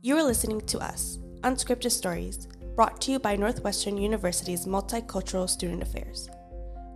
You are listening to us, Unscripted Stories, brought to you by Northwestern University's Multicultural Student Affairs.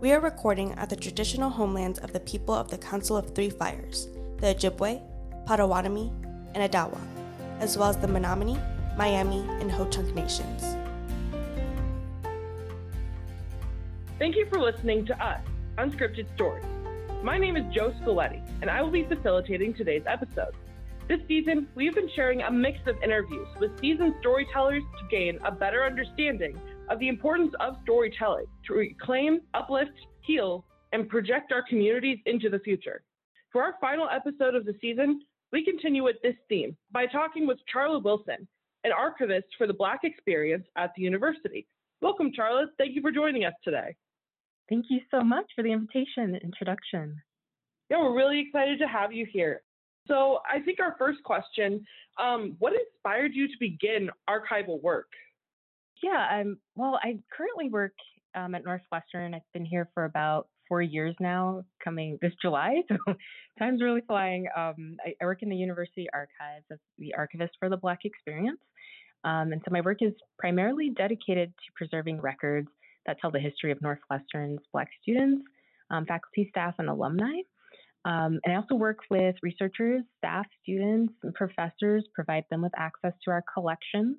We are recording at the traditional homelands of the people of the Council of Three Fires, the Ojibwe, Potawatomi, and Odawa, as well as the Menominee, Miami, and Ho-Chunk nations. Thank you for listening to us, Unscripted Stories. My name is Joe Scoletti, and I will be facilitating today's episode. This season, we've been sharing a mix of interviews with seasoned storytellers to gain a better understanding of the importance of storytelling to reclaim, uplift, heal, and project our communities into the future. For our final episode of the season, we continue with this theme by talking with Charlotte Wilson, an archivist for the Black Experience at the university. Welcome, Charlotte. Thank you for joining us today. Thank you so much for the invitation and introduction. Yeah, we're really excited to have you here. So I think our first question, um, what inspired you to begin archival work? Yeah, um, well, I currently work um, at Northwestern. I've been here for about four years now, coming this July. So time's really flying. Um, I, I, work in the university archives as the archivist for the Black Experience. Um, and so my work is primarily dedicated to preserving records that tell the history of Northwestern's Black students, um, faculty, staff, and alumni. Um, and I also work with researchers, staff, students, and professors, provide them with access to our collections.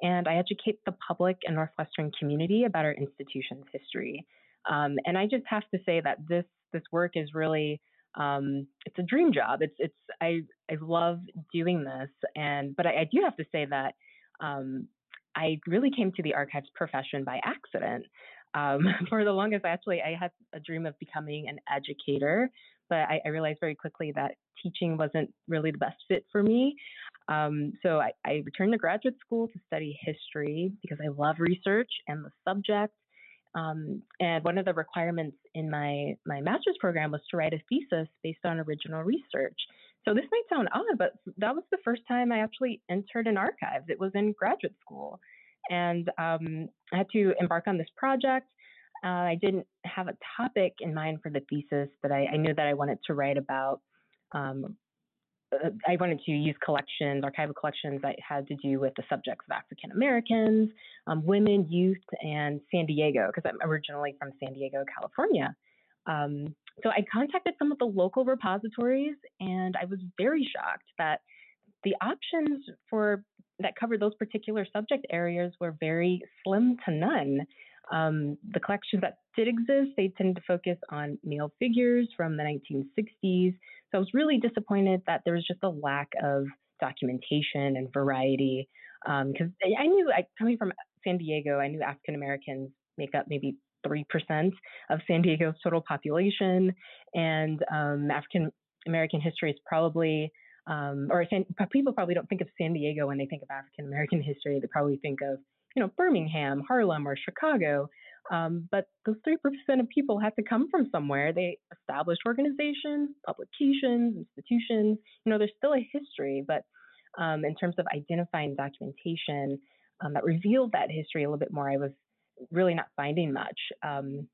And I educate the public and Northwestern community about our institution's history. Um, and I just have to say that this this work is really um, it's a dream job. It's it's I I love doing this, and but I, I do have to say that um, I really came to the archives profession by accident. Um, for the longest, actually, I had a dream of becoming an educator, but I, I, realized very quickly that teaching wasn't really the best fit for me. Um, so I, I, returned to graduate school to study history because I love research and the subject. Um, and one of the requirements in my, my master's program was to write a thesis based on original research. So this might sound odd, but that was the first time I actually entered an archive. It was in graduate school. And um, I had to embark on this project. Uh, I didn't have a topic in mind for the thesis, but I, I knew that I wanted to write about. Um, uh, I wanted to use collections, archival collections that had to do with the subjects of African Americans, um, women, youth, and San Diego, because I'm originally from San Diego, California. Um, so I contacted some of the local repositories, and I was very shocked that the options for that covered those particular subject areas were very slim to none. Um, the collections that did exist, they tended to focus on male figures from the 1960s. So I was really disappointed that there was just a lack of documentation and variety. Because um, I knew, I, coming from San Diego, I knew African Americans make up maybe 3% of San Diego's total population, and um, African American history is probably um, or San, people probably don't think of San Diego when they think of African American history. They probably think of you know, Birmingham, Harlem, or Chicago. Um, but those 3% of people had to come from somewhere. They established organizations, publications, institutions. You know, there's still a history, but um, in terms of identifying documentation um, that revealed that history a little bit more, I was really not finding much. Um,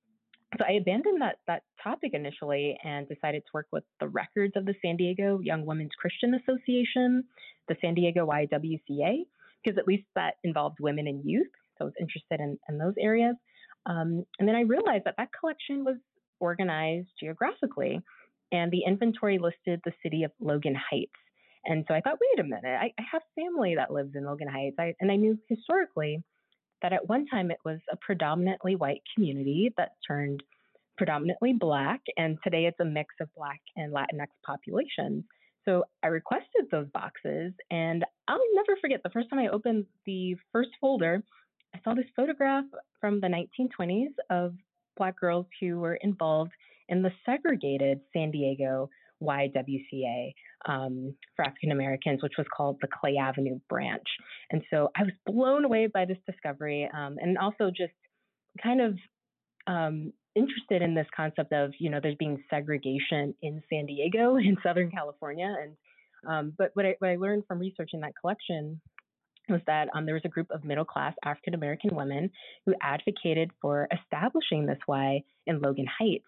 so I abandoned that that topic initially and decided to work with the records of the San Diego Young Women's Christian Association, the San Diego YWCA, because at least that involved women and youth. So I was interested in, in those areas. Um, and then I realized that that collection was organized geographically, and the inventory listed the city of Logan Heights. And so I thought, wait a minute, I, I have family that lives in Logan Heights. I, and I knew historically that at one time it was a predominantly white community that turned predominantly black, and today it's a mix of black and Latinx populations. So I requested those boxes, and I'll never forget the first time I opened the first folder, I saw this photograph from the 1920s of Black girls who were involved in the segregated San Diego YWCA um, for African Americans, which was called the Clay Avenue branch. And so I was blown away by this discovery um, and also just kind of um, interested in this concept of you know there's being segregation in San Diego in Southern California, and um, but what I what I learned from researching that collection was that um, there was a group of middle class African American women who advocated for establishing this Y in Logan Heights,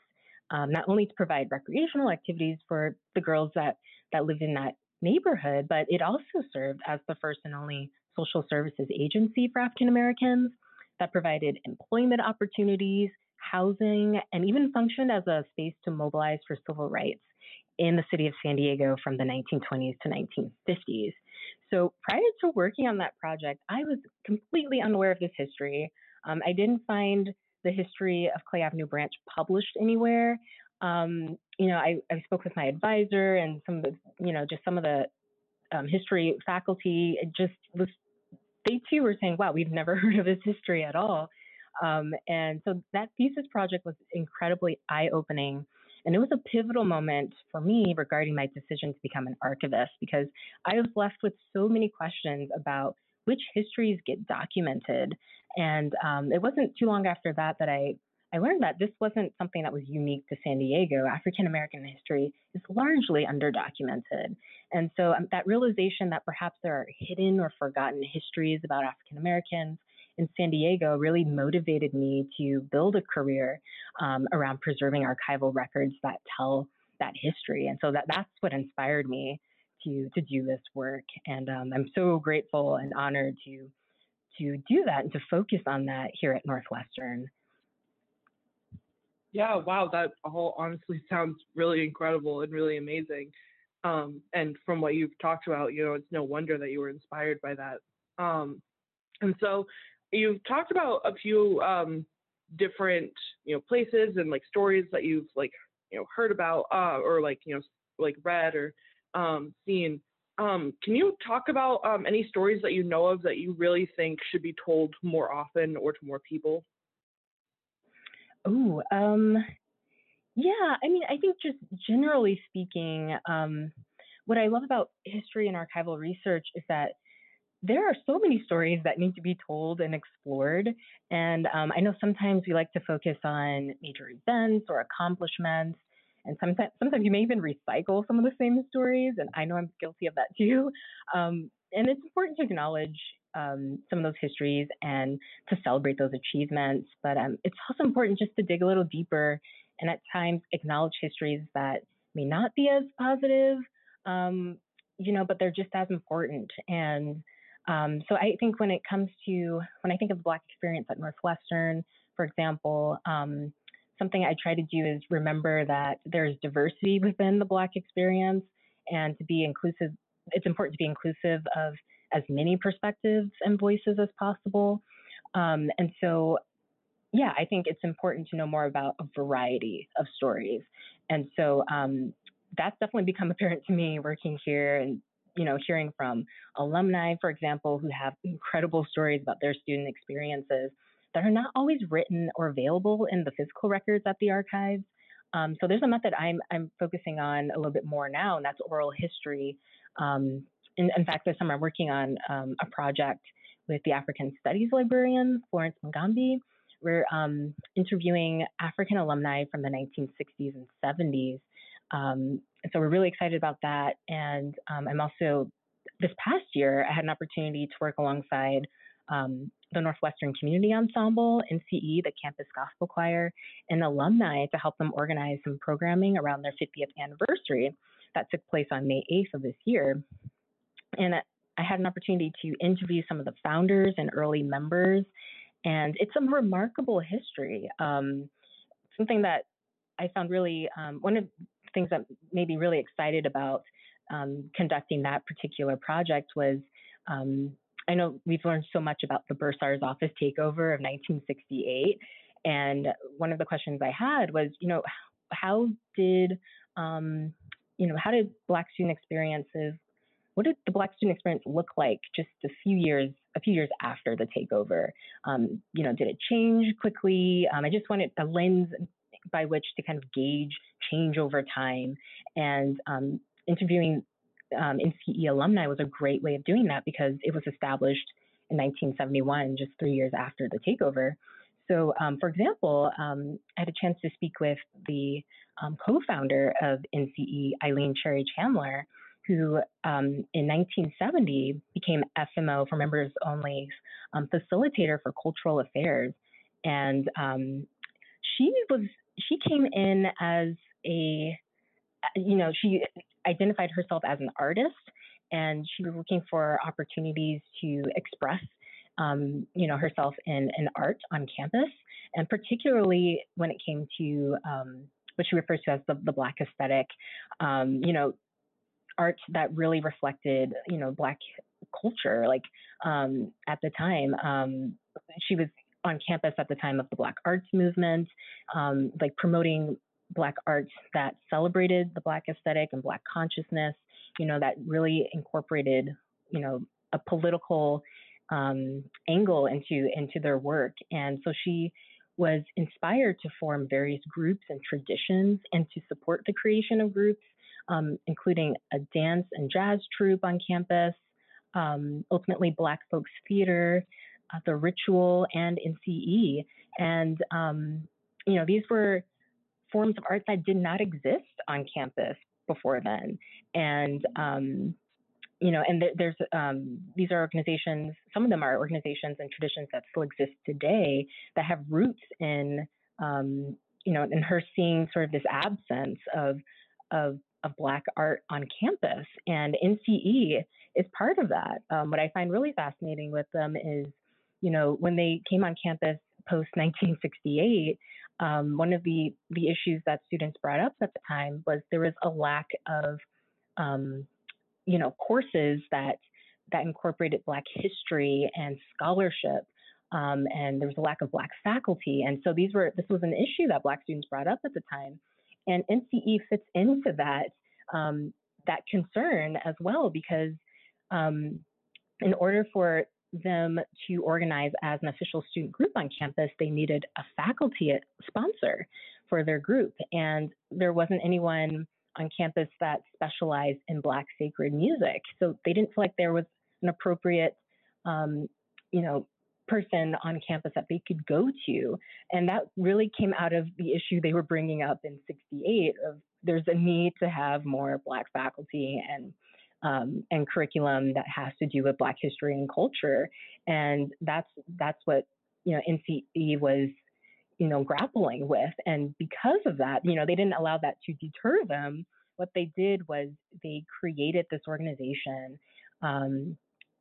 um, not only to provide recreational activities for the girls that that lived in that neighborhood, but it also served as the first and only social services agency for African Americans that provided employment opportunities, housing, and even functioned as a space to mobilize for civil rights in the city of San Diego from the 1920s to 1950s. So prior to working on that project, I was completely unaware of this history. Um, I didn't find the history of Clay Avenue Branch published anywhere. Um, you know, I, I spoke with my advisor and some of the, you know, just some of the um, history faculty. It just was, they too were saying, wow, we've never heard of this history at all. Um, and so that thesis project was incredibly eye opening. And it was a pivotal moment for me regarding my decision to become an archivist because I was left with so many questions about which histories get documented. And um, it wasn't too long after that that I, I learned that this wasn't something that was unique to San Diego. African American history is largely underdocumented. And so um, that realization that perhaps there are hidden or forgotten histories about African Americans in San Diego really motivated me to build a career um, around preserving archival records that tell that history. And so that, that's what inspired me to, to do this work. And um, I'm so grateful and honored to, to do that and to focus on that here at Northwestern. Yeah, wow, that all honestly sounds really incredible and really amazing. Um, and from what you've talked about, you know, it's no wonder that you were inspired by that. Um, and so you've talked about a few um, different you know places and like stories that you've like you know heard about uh, or like you know like read or um, seen. Um, can you talk about um, any stories that you know of that you really think should be told more often or to more people? Oh, yeah. I mean, I think just generally speaking, um, what I love about history and archival research is that there are so many stories that need to be told and explored. And um, I know sometimes we like to focus on major events or accomplishments. And sometimes, sometimes you may even recycle some of the same stories. And I know I'm guilty of that too. Um, and it's important to acknowledge um, some of those histories and to celebrate those achievements. But um, it's also important just to dig a little deeper and at times acknowledge histories that may not be as positive, um, you know, but they're just as important. And um, so I think when it comes to when I think of the Black experience at Northwestern, for example, um, something I try to do is remember that there's diversity within the Black experience, and to be inclusive. It's important to be inclusive of as many perspectives and voices as possible. Um, and so, yeah, I think it's important to know more about a variety of stories. And so um, that's definitely become apparent to me working here and you know, hearing from alumni, for example, who have incredible stories about their student experiences that are not always written or available in the physical records at the archives. Um, so there's a method I'm, I'm focusing on a little bit more now, and that's oral history. Um, in, in, fact, this summer I'm working on um, a project with the African Studies librarian, Florence Mugambi. We're um, interviewing African alumni from the 1960s and 70s um, and so we're really excited about that. And um, I'm also, this past year, I had an opportunity to work alongside um, the Northwestern Community Ensemble, NCE, the Campus Gospel Choir, and alumni to help them organize some programming around their 50th anniversary that took place on May 8th of this year. And I had an opportunity to interview some of the founders and early members, and it's a remarkable history. Um, something that I found really um, one of things that made me really excited about um, conducting that particular project was um, I know we've learned so much about the bursar's office takeover of 1968. And one of the questions I had was, you know, how did, um, you know, how did Black student experiences, what did the Black student experience look like just a few years, a few years after the takeover? Um, you know, did it change quickly? Um, I just wanted a lens by which to kind of gauge change over time. And um, interviewing um, NCE alumni was a great way of doing that because it was established in 1971, just three years after the takeover. So, um, for example, um, I had a chance to speak with the um, co founder of NCE, Eileen Cherry Chandler, who um, in 1970 became FMO for members only um, facilitator for cultural affairs. And um, she was she came in as a, you know, she identified herself as an artist, and she was looking for opportunities to express um, you know, herself in, art on campus, and particularly when it came to um, what she refers to as the, the Black aesthetic, um, you know, art that really reflected, you know, Black culture. Like um, at the time, um, she was on campus at the time of the Black Arts Movement, um, like promoting Black arts that celebrated the Black aesthetic and Black consciousness, you know, that really incorporated, you know, a political um, angle into into their work. And so she was inspired to form various groups and traditions and to support the creation of groups, um, including a dance and jazz troupe on campus, um, ultimately Black Folks Theater, uh, the Ritual, and NCE. And um, you know these were forms of art that did not exist on campus before then, and um, you know, and there's um, these are organizations. Some of them are organizations and traditions that still exist today that have roots in, um, you know, in her seeing sort of this absence of of of Black art on campus, and NCE is part of that. Um, what I find really fascinating with them is, you know, when they came on campus post 1968, um, one of the the issues that students brought up at the time was there was a lack of um, you know, courses that that incorporated Black history and scholarship. Um, and there was a lack of Black faculty, and so these were this was an issue that Black students brought up at the time, and NCE fits into that um, that concern as well because um, in order for them to organize as an official student group on campus, they needed a faculty sponsor for their group, and there wasn't anyone on campus that specialized in Black sacred music. So they didn't feel like there was an appropriate, um, you know, person on campus that they could go to. And that really came out of the issue they were bringing up in 68 of there's a need to have more Black faculty and um, and curriculum that has to do with Black history and culture. And that's that's what you know NCE was you know, grappling with. And because of that, you know, they didn't allow that to deter them. What they did was they created this organization. Um,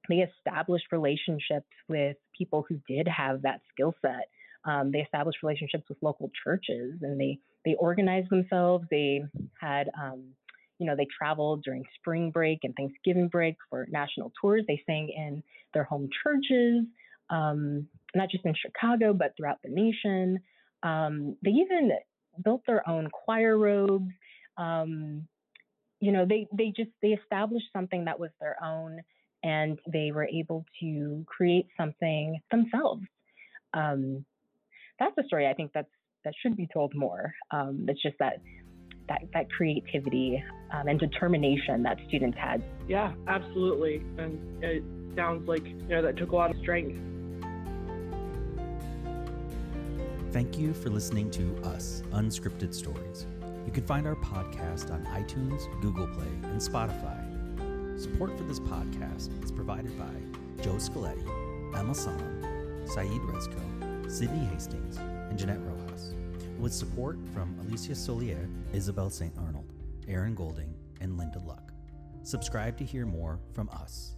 they established relationships with people who did have that skill set. Um, they established relationships with local churches, and they they organized themselves. They had, um, you know, they traveled during spring break and Thanksgiving break for national tours. They sang in their home churches um, not just in Chicago, but throughout the nation. Um, they even built their own choir robes. Um, you know, they they just they established something that was their own, and they were able to create something themselves. Um, that's a story I think that's that should be told more. Um, it's just that that that creativity um, and determination that students had. Yeah, absolutely, and it sounds like you know that took a lot of strength. Thank you for listening to Us Unscripted Stories. You can find our podcast on iTunes, Google Play, and Spotify. Support for this podcast is provided by Joe Scaletti, Emma Salem, Saeed Rezko, Sydney Hastings, and Jeanette Rojas, with support from Alicia Solier, Isabel St. Arnold, Aaron Golding, and Linda Luck. Subscribe to hear more from us.